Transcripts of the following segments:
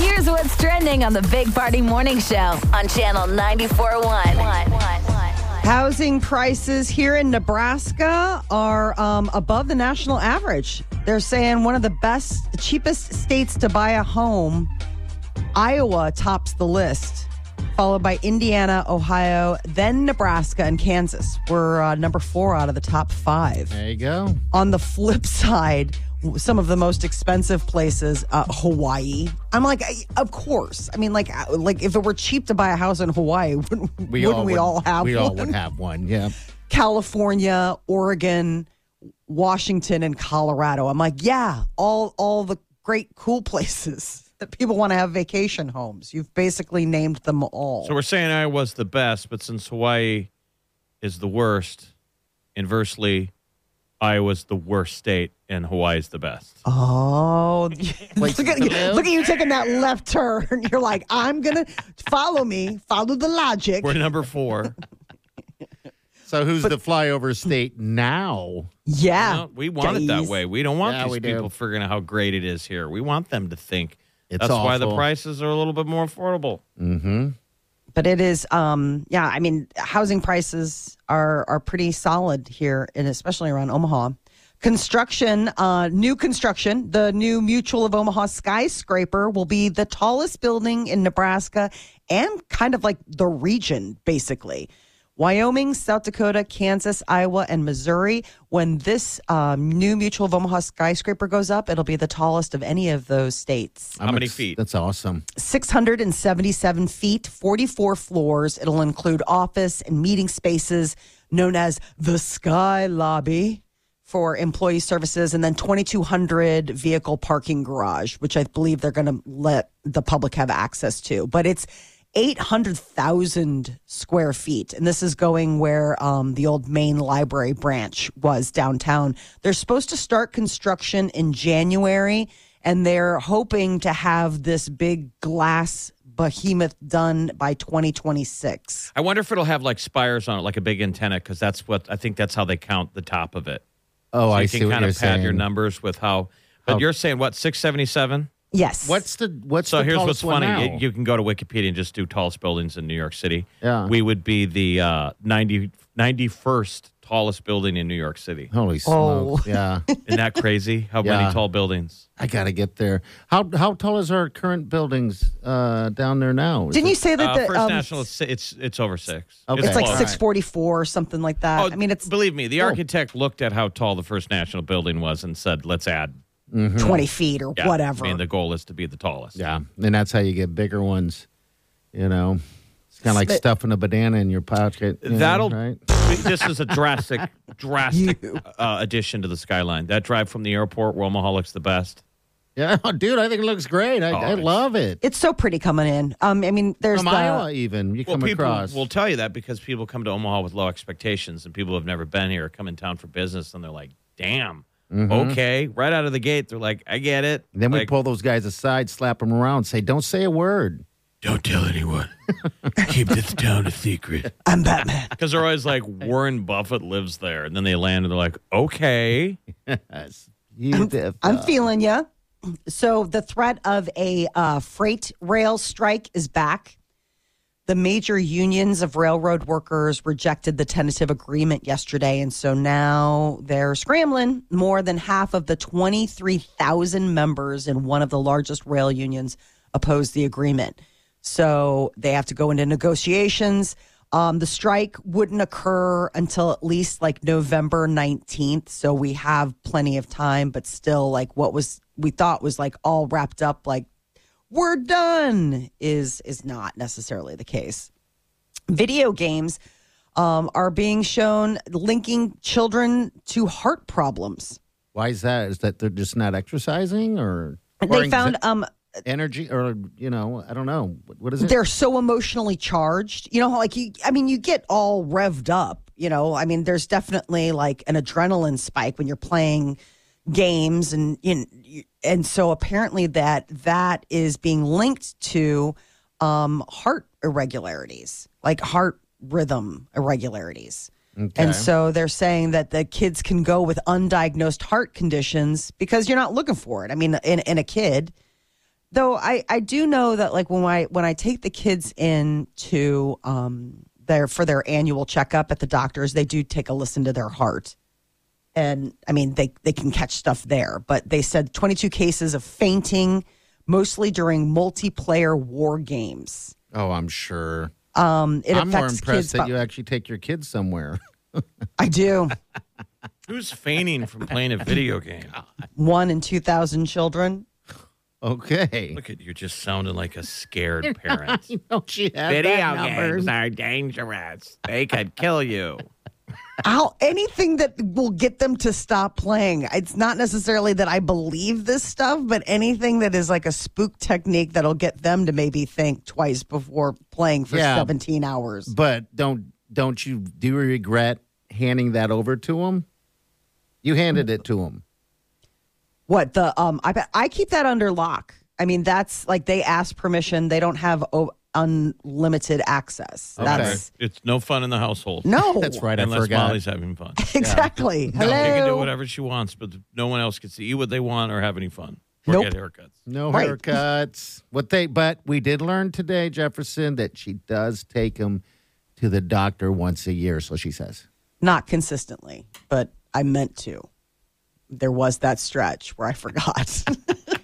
Here's what's trending on the Big Party Morning Show on Channel 94.1. Housing prices here in Nebraska are um, above the national average. They're saying one of the best, cheapest states to buy a home. Iowa tops the list, followed by Indiana, Ohio, then Nebraska and Kansas. We're uh, number four out of the top five. There you go. On the flip side, some of the most expensive places, uh, Hawaii. I'm like, I- of course. I mean, like, uh, like if it were cheap to buy a house in Hawaii, wouldn't we, wouldn't we would- all have We one? all would have one. Yeah. California, Oregon, Washington, and Colorado. I'm like, yeah, all all the great cool places that people want to have vacation homes. You've basically named them all. So we're saying Iowa's the best, but since Hawaii is the worst, inversely, Iowa's the worst state and Hawaii's the best. Oh, look at you! Look at you taking that left turn. You're like, I'm gonna follow me, follow the logic. We're number four. So who's the flyover state now? Yeah, Well, we want it that way. We don't want Yeah, these we do. people figuring out how great it is here. We want them to think It's that's why the prices are a little bit more affordable. Mm-hmm. But it is. Um, yeah, I mean, housing prices are are pretty solid here, and especially around Omaha. Construction, uh, new construction, the new Mutual of Omaha skyscraper will be the tallest building in Nebraska and kind of like the region, basically. Wyoming, South Dakota, Kansas, Iowa, and Missouri. When this um, new Mutual of Omaha skyscraper goes up, it'll be the tallest of any of those states. How many feet? That's awesome. 677 feet, 44 floors. It'll include office and meeting spaces known as the Sky Lobby for employee services, and then 2,200 vehicle parking garage, which I believe they're going to let the public have access to. But it's 800,000 square feet. And this is going where um, the old main library branch was downtown. They're supposed to start construction in January, and they're hoping to have this big glass behemoth done by 2026. I wonder if it'll have like spires on it, like a big antenna, because that's what I think that's how they count the top of it. Oh, So I you see can what kind you're of pad saying. your numbers with how. But How- you're saying what six seventy seven? Yes. What's the what's So the here's what's funny. now? You- You can go to Wikipedia and just do tallest buildings in New York City. Yeah. We would be the uh, 90, 91st tallest building in New York City. Holy smokes! Yeah, Isn't that crazy? How Yeah. many tall buildings? I got to get there. How how tall is our current buildings uh, down there now? Is Didn't it- you say that Uh, the First um, National, it's, it's it's over six. Okay. it's like 644 or something like that? Oh, I mean, it's believe me, the architect looked at how tall the First National building was and said, "Let's add 20 feet or yeah. whatever. I mean, the goal is to be the tallest. Yeah, and that's how you get bigger ones. You know, it's kind of like But- stuffing a banana in your pocket. you That'll. right. This is a drastic, drastic uh, addition to the skyline. That drive from the airport where Omaha looks the best. Yeah, dude, I think it looks great. I, Oh, I love it. it's so pretty coming in. Um, I mean, there's From the Iowa, even you Well, come people across. will tell you that because people come to Omaha with low expectations, and people who have never been here come in town for business, and they're like, "Damn, okay." Right out of the gate, they're like, "I get it." Mm-hmm. then we pull those guys aside, slap them around, say, "Don't say a word." Don't tell anyone. Keep this town a secret. I'm Batman. Because they're always like, Warren Buffett lives there. And then they land and they're like, okay. Yes, you did. I'm feeling you. So the threat of a uh, freight rail strike is back. The major unions of railroad workers rejected the tentative agreement yesterday, and so now they're scrambling. More than half of the 23,000 members in one of the largest rail unions opposed the agreement. So they have to go into negotiations. Um, the strike wouldn't occur until at least like November 19th. So we have plenty of time, but still, like what was we thought was like all wrapped up, like we're done, is is not necessarily the case. Video games um, are being shown linking children to heart problems. Why is that? Is that they're just not exercising, or They found um energy, or you know, I don't know. What- What is it? they're so emotionally charged. You know, like you, I mean, you get all revved up. You know, I mean, there's definitely like an adrenaline spike when you're playing games, and you know, and so apparently that that is being linked to um, heart irregularities, like heart rhythm irregularities. And so they're saying that the kids can go with undiagnosed heart conditions because you're not looking for it. I mean, in, in a kid, though I, I do know that like when I when I take the kids in to um their for their annual checkup at the doctors, they do take a listen to their heart. And I mean they they can catch stuff there, but they said 22 cases of fainting mostly during multiplayer war games. oh, I'm sure. Um it I'm more impressed kids that about- you actually take your kids somewhere. I do. Who's feigning from playing a video game? One in 2000 children. Okay. Look at you, just sounding like a scared parent. No, she has Video that numbers. games are dangerous. They could kill you. I'll, anything that will get them to stop playing. It's not necessarily that I believe this stuff, but anything that is like a spook technique that'll get them to maybe think twice before playing for Yeah. 17 hours. But don't don't you do you regret handing that over to him? You handed it to him. What the um I bet I keep that under lock. I mean that's like they ask permission. They don't have o- unlimited access. Okay. That's It's no fun in the household. no. That's right. I Unless forgot. Molly's having fun. Exactly. Hello. She can do whatever she wants, but no one else can see eat what they want or have any fun. Or Nope. get haircuts. No Right. haircuts. What they but we did learn today, Jefferson, that she does take him to the doctor once a year, so she says. Not consistently, but I meant to. There was that stretch where I forgot.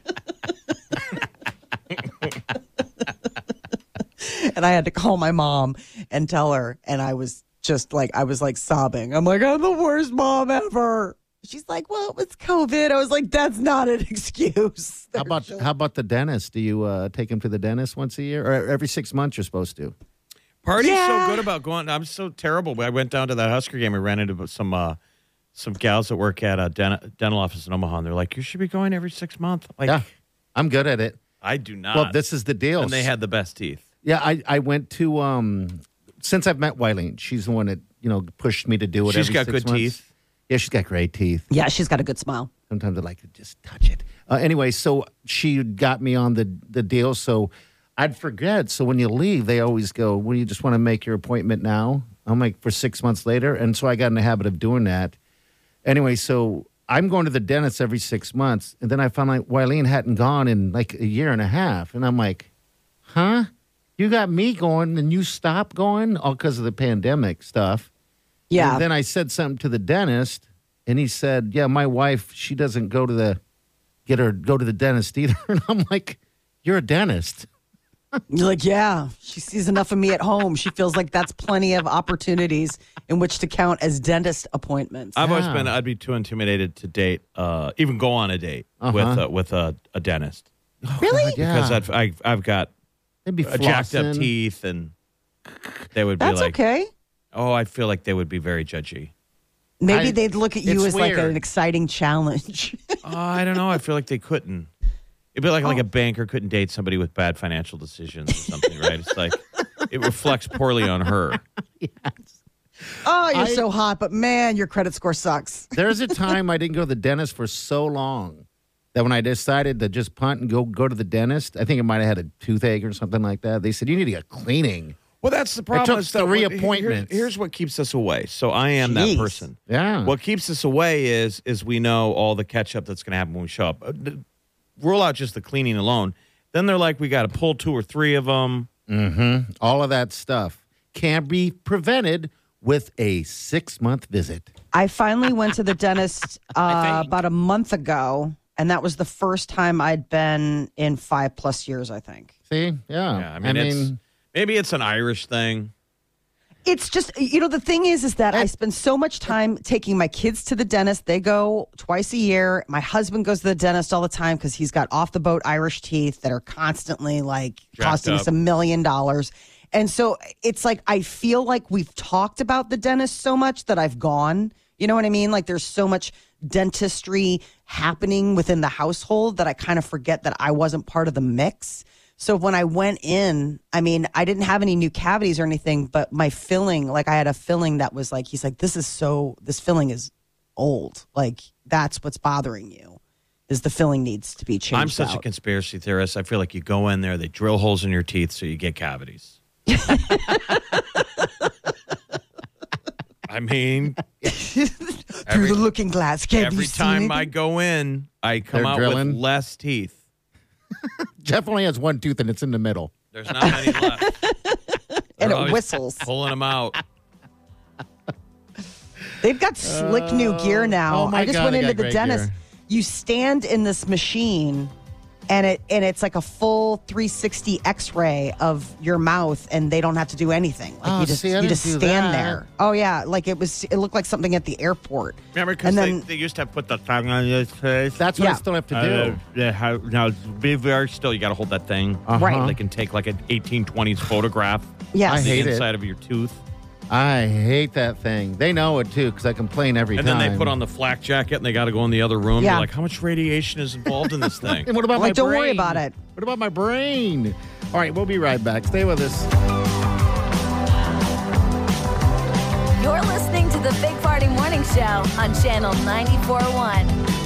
and I had to call my mom and tell her, and I was just like, I was like sobbing. I'm like, I'm the worst mom ever. She's like, well, it was COVID. I was like, that's not an excuse. How about how about the dentist? Do you uh, take him to the dentist once a year, or every six months? You're supposed to. Party's Yeah. so good about going. I'm so terrible. I went down to that Husker game. I ran into some uh, some gals that work at a den- dental office in Omaha, and they're like, "You should be going every six months." Like, Yeah, I'm good at it. I do not. Well, this is the deal. and they had the best teeth. Yeah, I, I went to um since I've met Wileen, she's the one that you know pushed me to do it. She's every got six good months. teeth. Yeah, she's got great teeth. Yeah, she's got a good smile. Sometimes I like to just touch it. Uh, anyway, so she got me on the the deal. So I'd forget. So when you leave, they always go, "Well, you just want to make your appointment now." I'm like, for six months later, and so I got in the habit of doing that. Anyway, so I'm going to the dentist every six months, and then I found like Wileen hadn't gone in like a year and a half, and I'm like, "Huh? You got me going, and you stopped going all because of the pandemic stuff." Yeah. And then I said something to the dentist, and he said, "Yeah, my wife, she doesn't go to the get her go to the dentist either." And I'm like, "You're a dentist." You're like, yeah, she sees enough of me at home. She feels like that's plenty of opportunities in which to count as dentist appointments. I've always been. I'd be too intimidated to date, uh, even go on a date with Uh-huh. uh, with a, a dentist really? Yeah, because I've I've, I've got they'd be uh, jacked up flossing. teeth, and they would be That's like, okay. "Oh, I feel like they would be very judgy." Maybe I- they'd look at you it's as like weird. an exciting challenge. Oh, I don't know. I feel like they couldn't. It'd be like Oh. like a banker couldn't date somebody with bad financial decisions or something, right? It's like it reflects poorly on her. oh, you're I- so hot, but man, your credit score sucks. There's a time I didn't go to the dentist for so long that when I decided to just punt and go go to the dentist, I think I might have had a toothache or something like that. They said you need to get cleaning. Well, that's the problem. took is that three what- here- Here's, what keeps us away. So I am Jeez. that person. Yeah. What keeps us away is is we know all the catch up that's going to happen when we show up. Uh, Rule out just the cleaning alone. Then they're like, we got to pull two or three of them. Mm-hmm. All of that stuff can be prevented with a six month visit. I finally went to the dentist uh, about a month ago, and that was the first time I'd been in five plus years, I think. See? Yeah. Yeah, I mean, it's, maybe it's an Irish thing. It's just you know the thing is is that I spend so much time taking my kids to the dentist. They go twice a year. My husband goes to the dentist all the time because he's got off the boat Irish teeth that are constantly like Jacked costing up. us a million dollars. And so it's like I feel like we've talked about the dentist so much that I've gone. You know what I mean? Like there's so much dentistry happening within the household that I kind of forget that I wasn't part of the mix. So when I went in, I mean, I didn't have any new cavities or anything, but my filling, like I had a filling that was like, he's like, this is so, this filling is old. Like that's what's bothering you is the filling needs to be changed. I'm such a conspiracy theorist. I feel like you go in there, they drill holes in your teeth so you get cavities. I mean, through every- the looking glass. Can't you every see time I go in, I come They're out drilling? with less teeth. Jeff only has one tooth and it's in the middle. There's not many left. and They're it whistles. Pulling them out. They've got slick new gear oh. now. oh my I just God, went into the dentist. gear. You stand in this machine and it and it's like a full 360 x-ray of your mouth and they don't have to do anything. Like Oh, you just see, I you didn't just stand that. there. Oh yeah, like it was it looked like something at the airport. Remember, because And they, then- they used to have put the tongue on your face. That's what I still have to Uh, do. yeah, how, now, be very still. You got to hold that thing. Uh-huh. Right. They can take like an 1820s photograph Yes. I of the hate it. inside of your tooth. I hate that thing. They know it too because I complain every And time. then they put on the flak jacket and they got to go in the other room. Yeah. They're like, how much radiation is involved in this thing? And what about my brain? Like, my don't worry about it. What about my brain? All right, we'll be right back. Stay with us. You're listening to the Big Party Morning Show on Channel 94.1.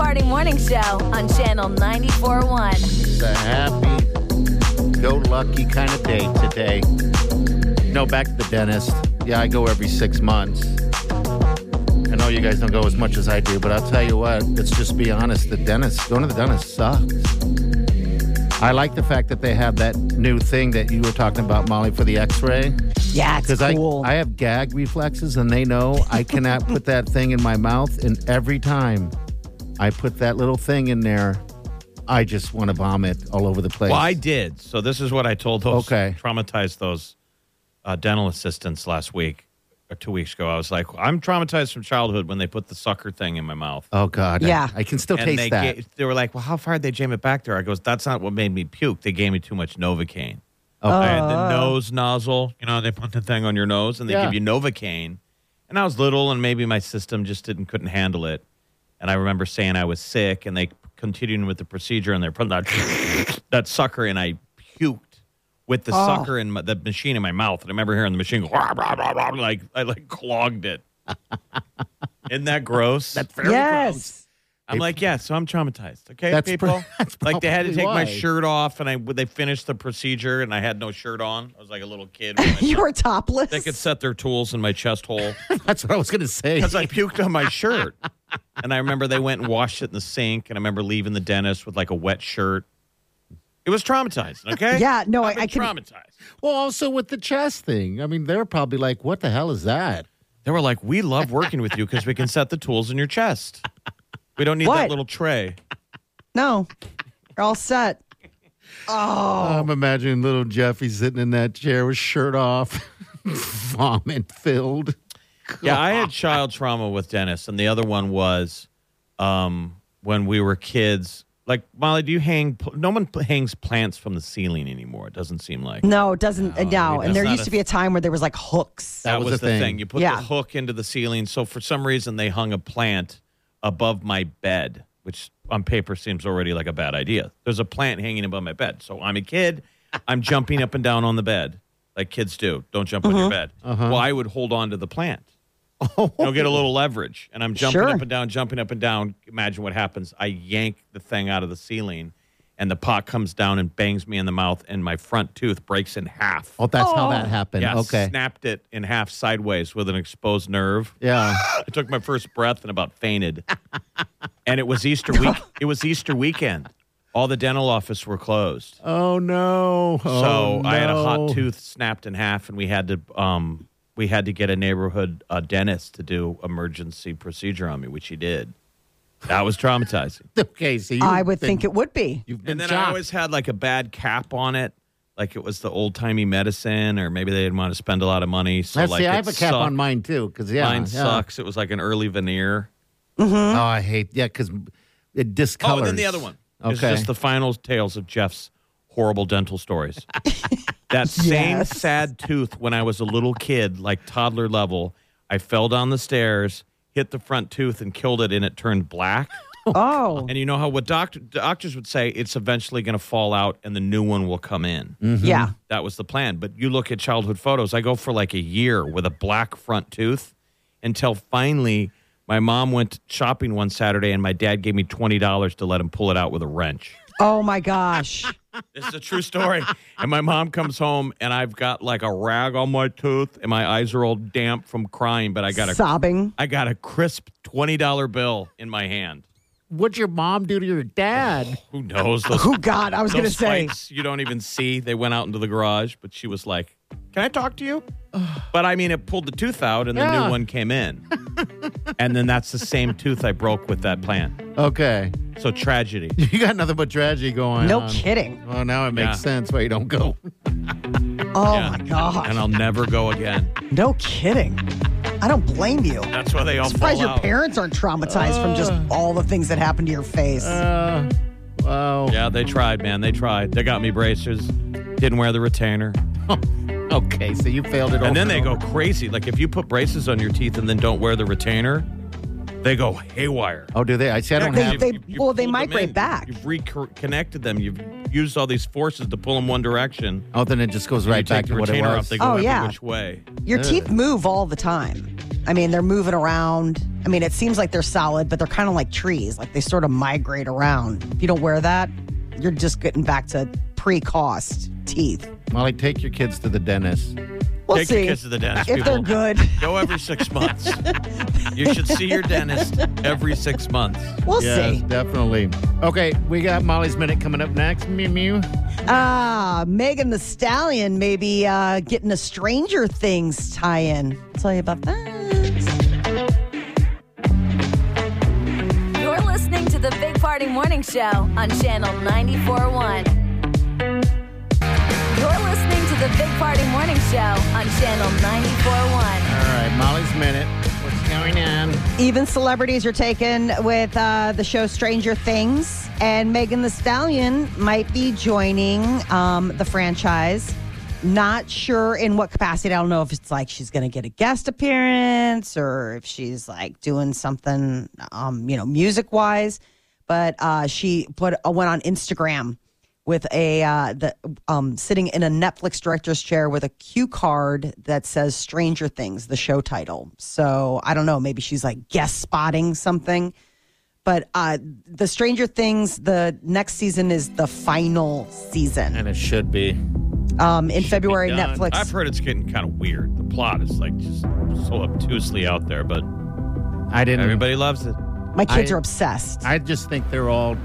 Party Morning Show on Channel 94.1. It's a happy, go lucky kind of day today. No, back to the dentist. Yeah, I go every six months. I know you guys don't go as much as I do, but I'll tell you what, let's just be honest. The dentist, going to the dentist sucks. I like the fact that they have that new thing that you were talking about, Molly, for the x ray. Yeah, it's Because cool. I, I have gag reflexes and they know I cannot put that thing in my mouth. And every time I put that little thing in there, I just want to vomit all over the place. Well, I did. So this is what I told those Okay. traumatized those uh, dental assistants last week or two weeks ago. I was like, I'm traumatized from childhood when they put the sucker thing in my mouth. Oh, God. Yeah. I, can still and taste they that. ga- they were like, "Well, how far did they jam it back there?" I goes, "That's not what made me puke. They gave me too much Novocaine. Oh. I had the nose nozzle. You know, they put the thing on your nose and they Yeah. give you Novocaine. And I was little, and maybe my system just didn't couldn't handle it. And I remember saying I was sick, and they continued with the procedure, and they're putting that that sucker, and I puked with the oh. sucker in my, the machine in my mouth. And I remember hearing the machine go, "Rah, rah, rah, rah," like I like clogged it. Isn't that gross? That's very yes. gross. I'm like, yeah, so I'm traumatized. Okay, That's people. pro- that's like they had to probably take my shirt off, and I they finished the procedure, and I had no shirt on. I was like a little kid. with my- You were topless. they could set their tools in my chest hole That's what I was going to say. because I puked on my shirt. And I remember they went and washed it in the sink, and I remember leaving the dentist with like a wet shirt. It was traumatized. Okay. Yeah, no, I've I- can- traumatized. Well, also with the chest thing. I mean, they're probably like, what the hell is that? They were like, "We love working with you because we can set the tools in your chest. We don't need that little tray." no, you're all set. Oh, I'm imagining little Jeffy sitting in that chair with shirt off, vomit filled. Yeah, I had child trauma with Dennis, and the other one was um, when we were kids. Like Molly, do you hang? No one hangs plants from the ceiling anymore. It doesn't seem like no, it doesn't. uh, no, that's and there used a- to be a time where there was like hooks. that, That was was, the the thing. thing. You put Yeah. the hook into the ceiling. So for some reason, they hung a plant above my bed, which on paper seems already like a bad idea. There's a plant hanging above my bed. So I'm a kid. I'm jumping up and down on the bed like kids do. Don't jump on Mm-hmm. your bed. Well, I would hold on to the plant. Oh, You'll get a little leverage, and I'm jumping Sure. up and down, jumping up and down. Imagine what happens. I yank the thing out of the ceiling, and the pot comes down and bangs me in the mouth, and my front tooth breaks in half. oh, that's how that happened. yeah, okay. snapped it in half sideways with an exposed nerve. Yeah. I took my first breath and about fainted. and it was Easter week. It was Easter weekend. All the dental office were closed. Oh no. So Oh, I had a hot tooth snapped in half, and we had to um, we had to get a neighborhood uh, dentist to do emergency procedure on me, which he did. That was traumatizing. Okay, so you I would think it would be. You've been and then shocked. I always had like a bad cap on it, like it was the old timey medicine, or maybe they didn't want to spend a lot of money. So Let's like see, I it have a cap on mine too, because yeah, Mine yeah. sucks. It was like an early veneer. Oh, I hate yeah, because it discolors. Oh, and then the other one. It's Okay. just the final tales of Jeff's horrible dental stories. that same Yes. sad tooth when I was a little kid, like toddler level, I fell down the stairs, hit the front tooth, and killed it, and it turned black. Oh, And you know how what doctor, doctors would say it's eventually going to fall out and the new one will come in. Mm-hmm. yeah. That was the plan. But you look at childhood photos, I go for like a year with a black front tooth until finally my mom went shopping one Saturday and my dad gave me $20 to let him pull it out with a wrench. Oh my gosh. This is a true story. And my mom comes home and I've got like a rag on my tooth and my eyes are all damp from crying, but I got a Sobbing. I got a crisp $20 bill in my hand. What'd your mom do to your dad? Who knows? Those, Oh God, I was going to those say. fights you don't even see. They went out into the garage, but she was like, "Can I talk to you?" But I mean, it pulled the tooth out, and the Yeah. new one came in, and then that's the same tooth I broke with that plant. Okay, So tragedy. you got nothing but tragedy going No on. kidding. Well, now it makes Yeah. sense why you don't go. Oh Yeah. my God. And I'll never go again. No kidding. I don't blame you. That's why they all I'm surprised fall your out. parents aren't traumatized from just all the things that happened to your face. Uh, wow. Yeah, they tried, man. They tried. They got me braces. Didn't wear the retainer. Okay, so you failed it. And then over they go crazy. Like if you put braces on your teeth and then don't wear the retainer, they go haywire. Oh, do they? I see. I don't They- have. they- well, they pulled them migrate in. back. You've reconnected them. You've used all these forces to pull them one direction. oh, then it just goes When right take back the to what it retainer was. off, they go Oh, every yeah. which way. Your teeth move all the time. I mean, they're moving around. I mean, it seems like they're solid, but they're kind of like trees. Like they sort of migrate around. If you don't wear that, you're just getting back to pre-cost teeth. Molly, take your kids to the dentist. We'll Take see your kids to the dentist. if they're people. good. Go every six months. you should see your dentist every six months. We'll yes, see. definitely. Okay, we got Molly's minute coming up next. Mew mew. Ah, Megan Thee Stallion maybe uh, getting a Stranger Things tie-in. I'll tell you about that. You're listening to the Big Party Morning Show on Channel 94.1. You're listening to the Big Party Morning Show on Channel 94.1. All right, Molly's minute. What's going on? Even celebrities are taken with uh, the show Stranger Things, and Megan Thee Stallion might be joining um, the franchise. Not sure in what capacity. I don't know if it's like she's going to get a guest appearance or if she's like doing something, um, you know, music wise. But uh, she put uh, went on Instagram with a uh, the um, sitting in a Netflix director's chair with a cue card that says Stranger Things, the show title. So I don't know, maybe she's like guest spotting something. But uh, the Stranger Things, the next season is the final season. And it should be. Um, in February, done. Netflix. I've heard it's getting kind of weird. The plot is like just so obtusely out there, but I didn't. everybody loves it. My kids I- are obsessed. I just think they're all.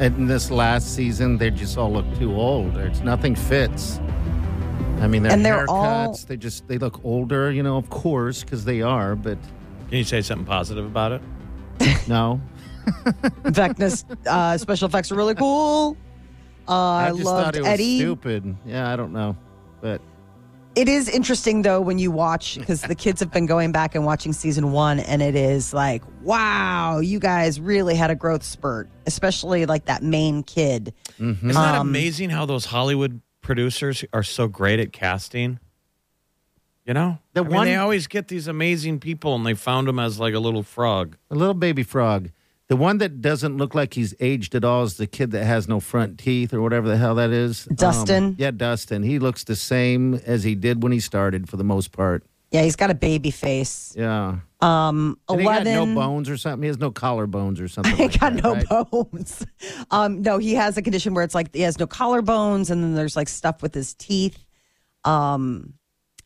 In this last season, they just all look too old. It's nothing fits. I mean, their And they're haircuts, all- they just they look older, you know, of course, because they are. But Can you say something positive about it? no, In fact, this uh, special effects are really cool. Uh, I, I just loved thought it was Eddie. stupid. Yeah, I don't know, but It is interesting though when you watch because the kids have been going back and watching season one, and it is like, wow, you guys really had a growth spurt, especially like that main kid. Isn't that Um, amazing how those Hollywood producers are so great at casting? You know, The I mean, one- they always get these amazing people, and they found them as like a little frog. a little baby frog. The one that doesn't look like he's aged at all is the kid that has no front teeth or whatever the hell that is. Um, Dustin? yeah, Dustin. He looks the same as he did when he started for the most part. Yeah, he's got a baby face. Yeah. Um, And he got no bones or something. He has no collarbones or something. He like got that, no right? bones. Um, no, he has a condition where it's like he has no collarbones, and then there's like stuff with his teeth. Um,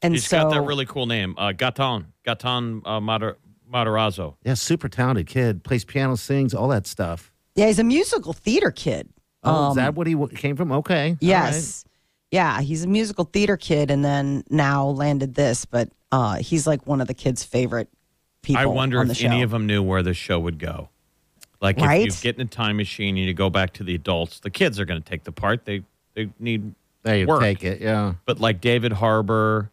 and He's so got that really cool name, uh, Gaten. Gaten uh, Mater- Matarazzo. Yeah, super talented kid. Plays piano, sings, all that stuff. yeah, he's a musical theater kid. Oh, is Um, that what he w- came from? Okay. All right. Yes. Yeah, he's a musical theater kid and then now landed this, but uh, he's like one of the kids' favorite people. I wonder on the if show. any of them knew where the show would go. Like Right? if you get in a time machine and you go back to the adults, the kids are going to take the part. They they need they work. take it. Yeah. But like David Harbour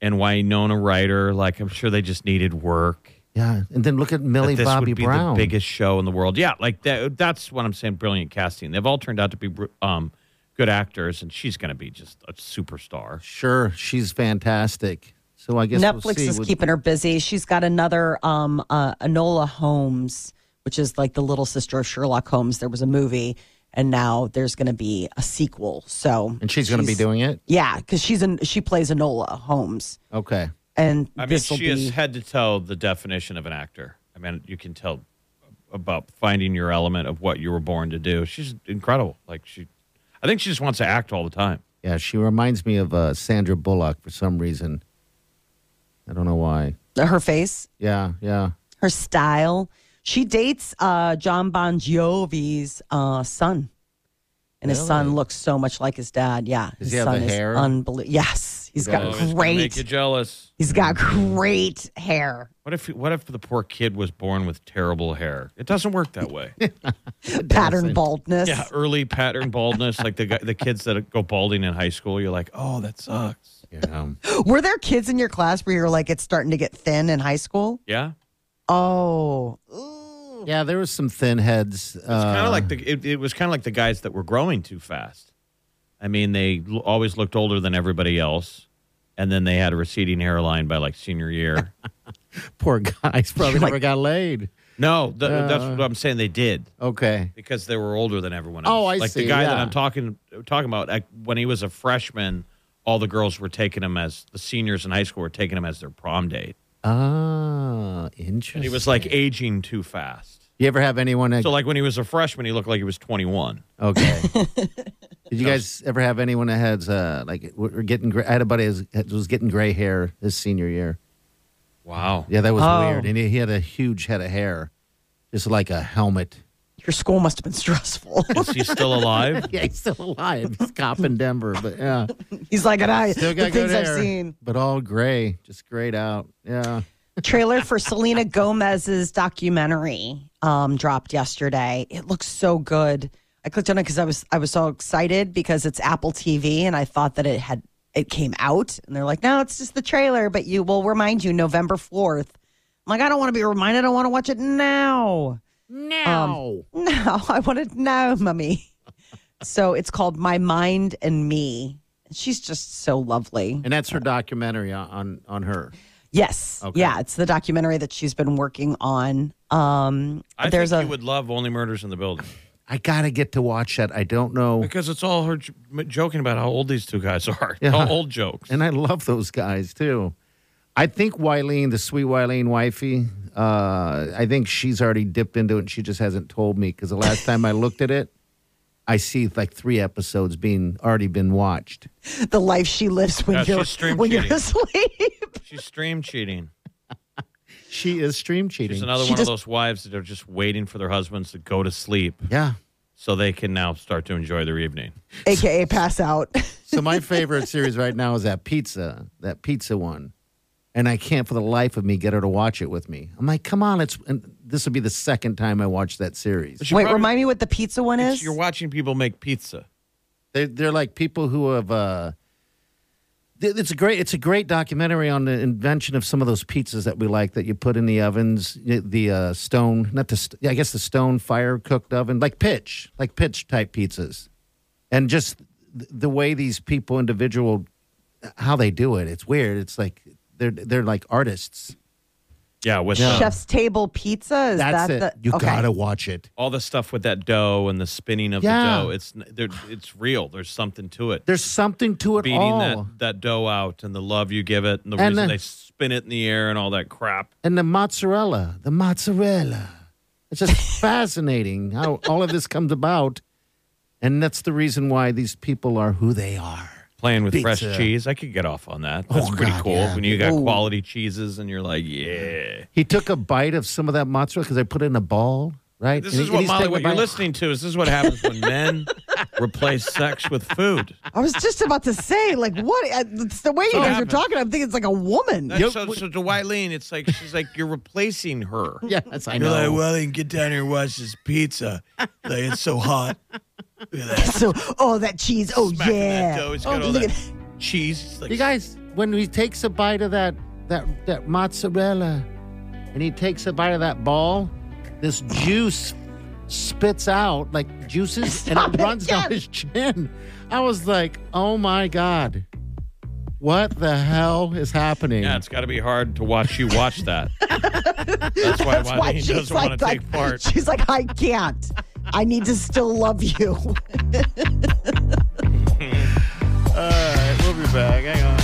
and Winona Ryder, like I'm sure they just needed work. Yeah. And then look at Millie that this Bobby would be Brown. the biggest show in the world. Yeah, like that, that's what I'm saying. Brilliant casting. They've all turned out to be um, good actors, and she's going to be just a superstar. Sure. She's fantastic. So I guess we'll Netflix see is keeping her busy. She's got another um, uh, Enola Holmes, which is like the little sister of Sherlock Holmes. There was a movie, and now there's going to be a sequel. So And she's going to be doing it? yeah, because she's an, she plays Enola Holmes, Okay. And I mean, she be has head to toe the definition of an actor. I mean, you can tell about finding your element of what you were born to do. She's incredible. Like she, I think she just wants to act all the time. Yeah, she reminds me of uh, Sandra Bullock for some reason. I don't know why. her face, Yeah, yeah. her style. She dates uh, John Bon Jovi's uh, son, and his son looks so much like his dad. Yeah, Does his he have son the is hair? unbelievable. Yes, he's got Oh, great. Make you jealous. He's got great hair. What if what if the poor kid was born with terrible hair? It doesn't work that way. pattern baldness. yeah, early pattern baldness, like the guy, the kids that go balding in high school. You're like, oh, that sucks. Yeah. Were there kids in your class where you're like, it's starting to get thin in high school? Yeah, Oh, Yeah, there was some thin heads. it's kind uh, of like the it, it was kind of like the guys that were growing too fast. I mean, they l- always looked older than everybody else, and then they had a receding hairline by like senior year. poor guys probably Like- never got laid. no, th- that's Uh. what I'm saying. They did. Okay. because they were older than everyone else. Oh, I like see, the guy that yeah. I'm talking talking about. Like, when he was a freshman, all the girls were taking him as the seniors in high school were taking him as their prom date, Ah, interesting. and he was like aging too fast. You ever have anyone that So like when he was a freshman, he looked like he was 21. Okay. Did you guys ever have anyone that has uh like were getting? Gray, I had a buddy that was getting gray hair his senior year. Wow. Yeah, that was Oh. weird, and he, he had a huge head of hair, just like a helmet. your school must have been stressful. Is he still alive? Yeah, he's still alive. He's cop in Denver, but yeah, He's like, and I, still the got good things I've hair, seen. but all gray, just grayed out. Yeah. Trailer for Selena Gomez's documentary um, dropped yesterday. It looks so good. I clicked on it because I was I was so excited because it's Apple TV and I thought that it had it came out and they're like, no, it's just the trailer, but you will remind you November fourth. I'm like, I don't want to be reminded. I want to watch it now. No. No, I want it now, mummy. so it's called My Mind and Me. She's just so lovely. and that's her documentary on on, on her. Yes. Okay. Yeah, it's the documentary that she's been working on. Um I there's think a you would love Only Murders in the Building I gotta get to watch that. I don't know, because it's all her j- joking about how old these two guys are. Yeah. All old jokes. and I love those guys too. I think Wileen, the sweet Wileen wifey, uh, I think she's already dipped into it and she just hasn't told me because the last time I looked at it, I see like three episodes being already been watched. the life she lives when Yeah, you're she's stream when you're asleep. She's stream cheating. She is stream cheating. She's another She one just- of those wives that are just waiting for their husbands to go to sleep yeah. so they can now start to enjoy their evening. AKA pass out. So my favorite series right now is that pizza, that pizza one. And I can't for the life of me get her to watch it with me. I'm like, come on, it's and this will be the second time I watch that series. Wait, probably- remind me what the pizza one is? You're watching people make pizza. They're, they're like people who have. Uh, th- it's a great. It's a great documentary on the invention of some of those pizzas that we like that you put in the ovens. The uh, stone, not the. St- I guess the stone fire cooked oven, like pitch, like pitch type pizzas, and just the way these people, individual, how they do it. It's weird. It's like they're they're like artists. Yeah, with Yeah. the- Chef's Table Pizza. Is That's that it. the you okay. gotta watch it. all the stuff with that dough and the spinning of Yeah. the dough. It's there, it's real. There's something to it. There's something to it Beating all. that, that dough out and the love you give it and the And reason the- they spin it in the air and all that crap. and the mozzarella, the mozzarella. It's just fascinating how all of this comes about. And that's the reason why these people are who they are. Playing with fresh cheese, I could get off on that. That's Oh, pretty God, cool. yeah. When you got Ooh. quality cheeses and you're like, yeah. He took a bite of some of that mozzarella because I put it in a ball, right? This And is he- what he's Molly, taking what you're listening to. Is this is what happens when men replace sex with food? I was just about to say, like, what? uh, It's the way you So guys are talking. I'm thinking it's like a woman. That's so, so to Wileen, it's like she's like you're replacing her. Yes, I know. You're like, know. well, get down here and watch this pizza. Like it's so hot. Look at that. So, oh, that cheese. Oh, Smacking yeah. That dough. It's oh, got all look that at cheese. It's like You guys, when he takes a bite of that that that mozzarella, and he takes a bite of that ball, this juice spits out like juices, Stop and it it, runs down yes. his chin. I was like, oh my god, what the hell is happening? Yeah, it's got to be hard to watch you watch that. That's why That's why Wileen she's doesn't like, want to like, take part. she's like, I can't. I need to still love you. All right, we'll be back. Hang on.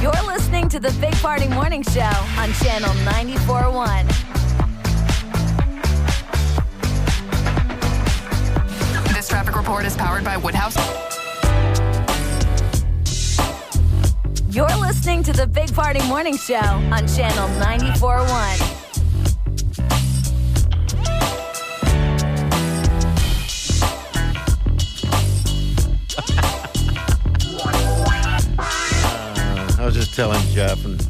You're listening to the Big Party Morning Show on Channel 94.1. This traffic report is powered by Woodhouse. You're listening to the Big Party Morning Show on Channel 94.1. just telling Jeff and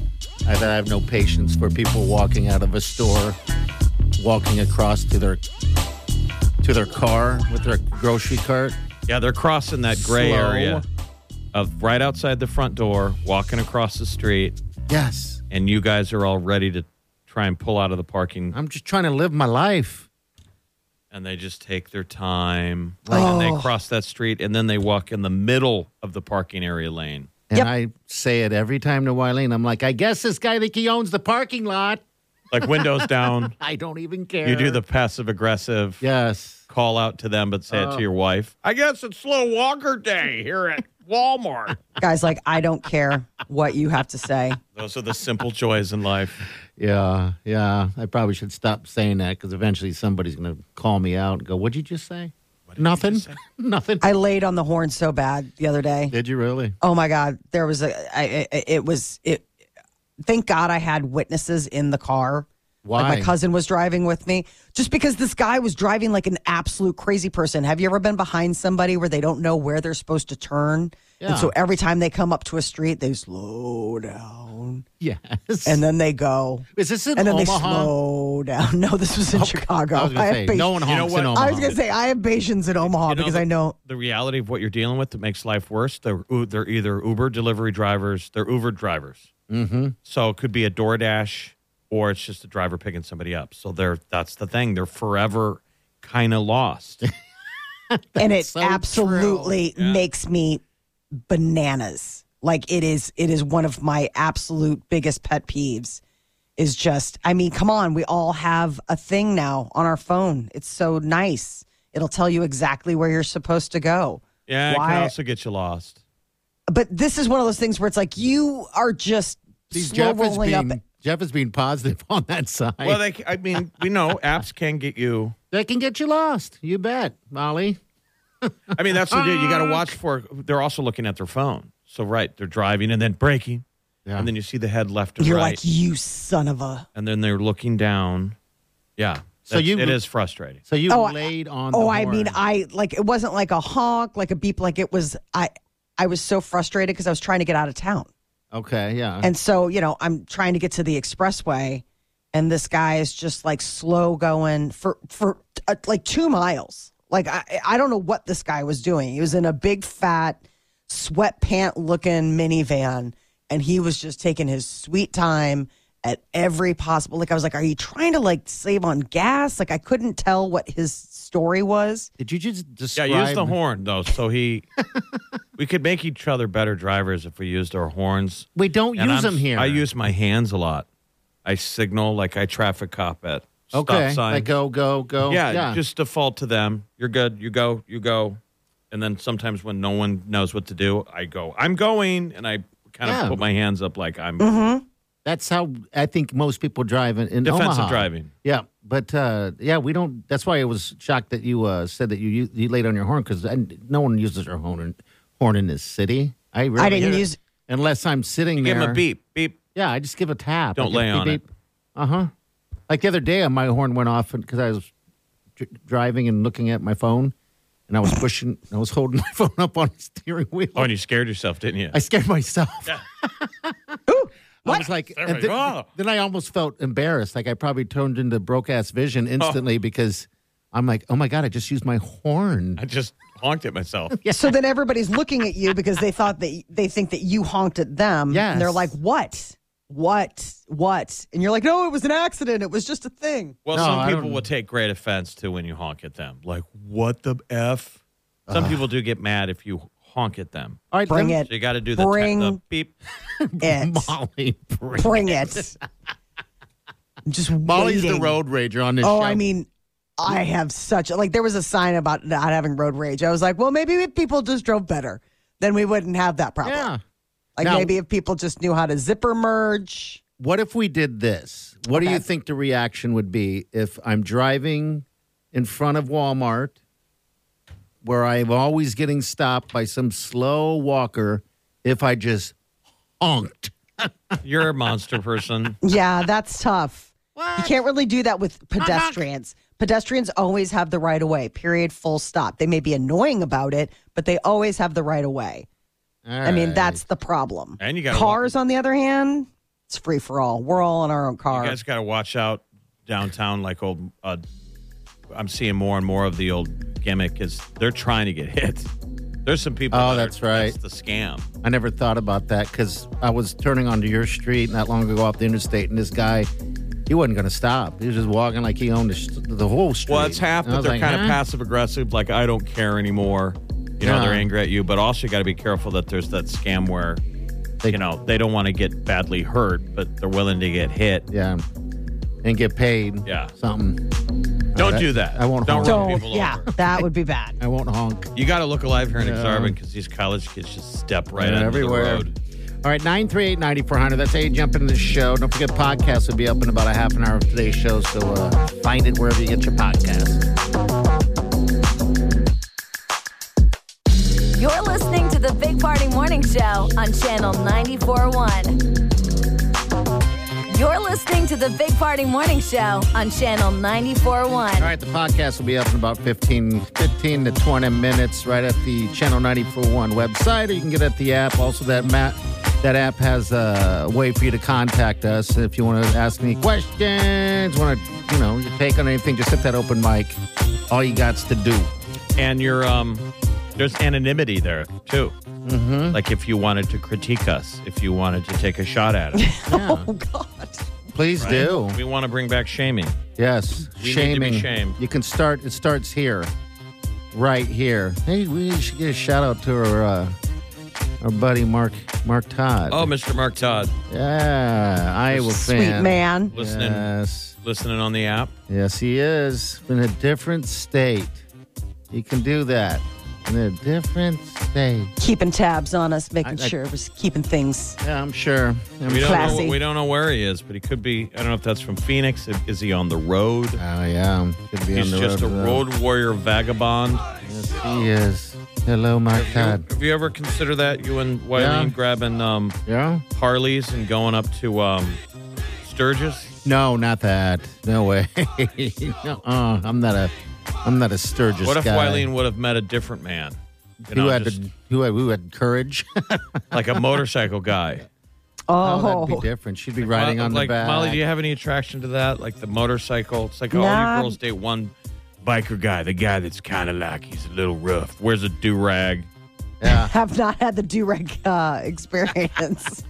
I, that I have no patience for people walking out of a store, walking across to their to their car with their grocery cart. Yeah, they're crossing that gray Slow. area of right outside the front door, walking across the street, Yes, and you guys are all ready to try and pull out of the parking, I'm just trying to live my life. and they just take their time, and they oh. cross that street, and then they walk in the middle of the parking area lane. And Yep. I say it every time to Wileen. I'm like, I guess this guy think he owns the parking lot. Like windows down, I don't even care. you do the passive aggressive yes. call out to them, but say it to oh. your wife. I guess it's slow walker day here at Walmart. Guys, like, I don't care what you have to say. Those are the simple joys in life. Yeah, yeah. I probably should stop saying that because eventually somebody's going to call me out and go, "What'd you just say?" Nothing. Nothing. I laid on the horn so bad the other day. Did you really? Oh my God, there was a. I, I, it was it. Thank God I had witnesses in the car. Why? Like my cousin was driving with me, just because this guy was driving like an absolute crazy person. Have you ever been behind somebody where they don't know where they're supposed to turn, Yeah. and so every time they come up to a street, they slow down, Yes. and then they go, is this in and then they slow down. No, this was in Chicago. I was going to have say, no one You know what? in I Omaha. I was gonna say I have patience in Omaha You know because the- I know the reality of what you're dealing with that makes life worse. They're they're either Uber delivery drivers, they're Uber drivers. Mm-hmm. So it could be a DoorDash, or it's just a driver picking somebody up. So they're that's the thing. They're forever kind of lost. and it so absolutely. Yeah. makes me bananas like it is it is one of my absolute biggest pet peeves is just i mean come on we all have a thing now on our phone it's so nice it'll tell you exactly where you're supposed to go yeah, it can also get you lost. but this is one of those things where it's like you are just See, slow Jeff is rolling up being Jeff is being positive on that side. Well, they, I mean, we know apps can get you. they can get you lost. You bet, Molly. I mean, that's the deal. You got to watch for. They're also looking at their phone. So right, they're driving and then braking, Yeah. and then you see the head left and you're right, like you son of a and then they're looking down. Yeah. So you- it is frustrating. so you Oh, I- laid on. Oh, the I mean. I like it wasn't like a honk, like a beep, like it was. I I was so frustrated because I was trying to get out of town, okay, yeah. and so you know I'm trying to get to the expressway, and this guy is just like slow going for for uh, like two miles. Like I I don't know what this guy was doing. He was in a big fat sweatpant looking minivan, and he was just taking his sweet time at every possible. Like I was like, "Are you trying to like save on gas?" Like I couldn't tell what his story was. Did you just describe? Yeah, use the horn though. So he, we could make each other better drivers if we used our horns. We don't And use I'm- them here. I use my hands a lot. I signal like I traffic cop at stop okay. signs. Like go, go, go. yeah, just default to them. You're good. You go. You go. And then sometimes when no one knows what to do, I go. I'm going, and I kind of Yeah. put my hands up like I'm Mm-hmm. That's how I think most people drive in, in defensive Omaha. driving. Yeah, but uh, yeah, we don't. That's why I was shocked that you uh, said that you you, you laid on your horn because no one uses their horn in, horn in this city. I really I didn't hear it. use. unless I'm sitting You there. give him a beep, beep. Yeah, I just give a tap. Don't lay on it. Uh huh. Like the other day, my horn went off because I was dr- driving and looking at my phone, and I was pushing. I was holding my phone up on the steering wheel. Oh, and you scared yourself, didn't you? I scared myself. I was like, There and we then, go. then I almost felt embarrassed. Like I probably turned into broke ass vision Oh. instantly because I'm like, oh my God, I just used my horn. I just honked at myself. So then everybody's looking at you because they thought that they think that you honked at them. And they're like, "What? What? What?" And you're like, "No, it was an accident. It was just a thing." Well, No, some people don't- will take great offense to when you honk at them. Like, what the F? Some people do get mad if you honk at them. All right, Bring then- it. So you got to do the, Bring the beep. It. Molly. Bring, Bring it. I'm just Molly's the road rager on this Oh, show. I mean, I have such like there was a sign about not having road rage. I was like, well, maybe if people just drove better, then we wouldn't have that problem. yeah. Like Now- maybe if people just knew how to zipper merge. What if we did this? What do you think the reaction would be if I'm driving in front of Walmart where I'm always getting stopped by some slow walker if I just honked? You're a monster person. Yeah, that's tough. You can't really do that with pedestrians. Pedestrians always have the right of way. Period. Full stop. They may be annoying about it, but they always have the right of way. I mean, that's the problem. And you gotta cars, on the other hand, it's free for all. We're all in our own car. You guys got to watch out downtown. Like old, uh, I'm seeing more and more of the old gimmick is they're trying to get hit. There's some people. Oh, that are- that's right. That's the scam. I never thought about that because I was turning onto your street not long ago off the interstate, and this guy, he wasn't going to stop. He was just walking like he owned the, the whole street. Well, it's half And that they're like, kind of huh? passive aggressive, like I don't care anymore. You know, Yeah. they're angry at you, but also you got to be careful that there's that scam where, They- you know, they don't want to get badly hurt, but they're willing to get hit. Yeah, and get paid. Yeah. something. Don't right. do that. I won't Don't honk. run Don't. people Yeah, over. that would be bad. I won't honk. You got to look alive here in Yeah. Exarban because these college kids just step right Yeah, onto everywhere. the road. All right, 938 9400. That's how you jump into the show. Don't forget, podcast will be up in about a half an hour of today's show. So uh, find it wherever you get your podcast. You're listening to the Big Party Morning Show on Channel 94.1. You're listening to the Big Party Morning Show on Channel All 94.1. right, the podcast will be up in about 15, 15 to 20 minutes right at the Channel 941 website, or you can get at the app. Also, that Matt, that app has a way for you to contact us if you want to ask any questions, want to, you know, your take on anything. Just hit that open mic. All you got's to do. And you're, um, there's anonymity there too. Mm-hmm. Like if you wanted to critique us, if you wanted to take a shot at us, Yeah, Oh God. please do. we want to bring back shaming. Yes, We need to be shaming. shamed. You can start. It starts here, right here. Hey, we should get a shout out to our uh, our buddy Mark Mark Todd. Oh, Mr. Mark Todd, yeah, Iowa Sweet fan. man. listening, Yes, listening on the app. yes, he is in a different state. He can do that in a different state. Keeping tabs on us, making I- I- sure we're keeping things. Yeah, I'm sure. I'm We don't Classy. know. We don't know where he is, but he could be. I don't know if that's from Phoenix. Is he on the road? Oh yeah, could be He's on the just a road. road warrior vagabond. Yes, he is. Hello, my Todd. Have you ever considered that? You and Wiley Yeah. grabbing um, Yeah. Harleys and going up to um, Sturgis? No, not that. No way. no, uh, I'm not a. I'm not a Sturgis What if guy. Wileen would have met a different man? You know, who had just, the, who had who had courage? like a motorcycle guy. Oh, oh that'd be different. She'd be like, riding Mo- on like, the back. Molly, do you have any attraction to that? Like the motorcycle? It's like all you girls date one biker guy, the guy that's kind of like he's a little rough. Wears a do rag. Yeah. have not had the Durag uh, experience.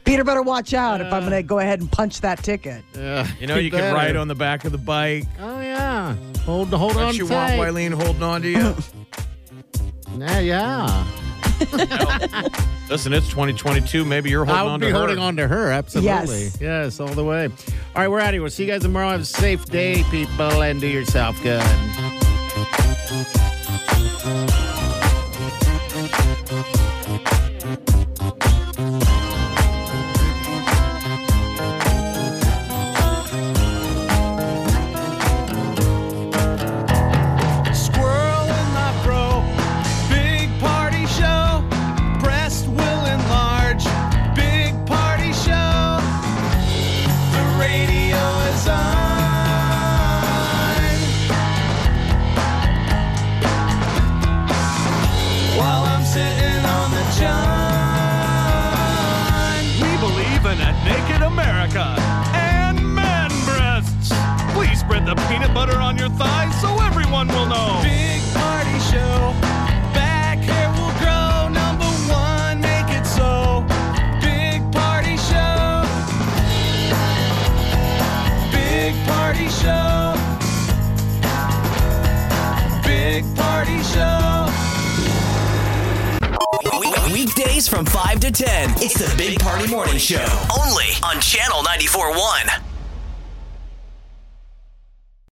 Peter, better watch out uh, if I'm going to go ahead and punch that ticket. Yeah, you know, you better. can ride on the back of the bike. Oh yeah, hold hold Don't on. You tight. want Wileen holding on to you? Yeah, yeah. no. Listen, it's 2022. Maybe you're holding I'll on to her. I'll be holding on to her. Absolutely. Yes. yes, all the way. All right, we're out of here. We'll see you guys tomorrow. Have a safe day, people, and do yourself good.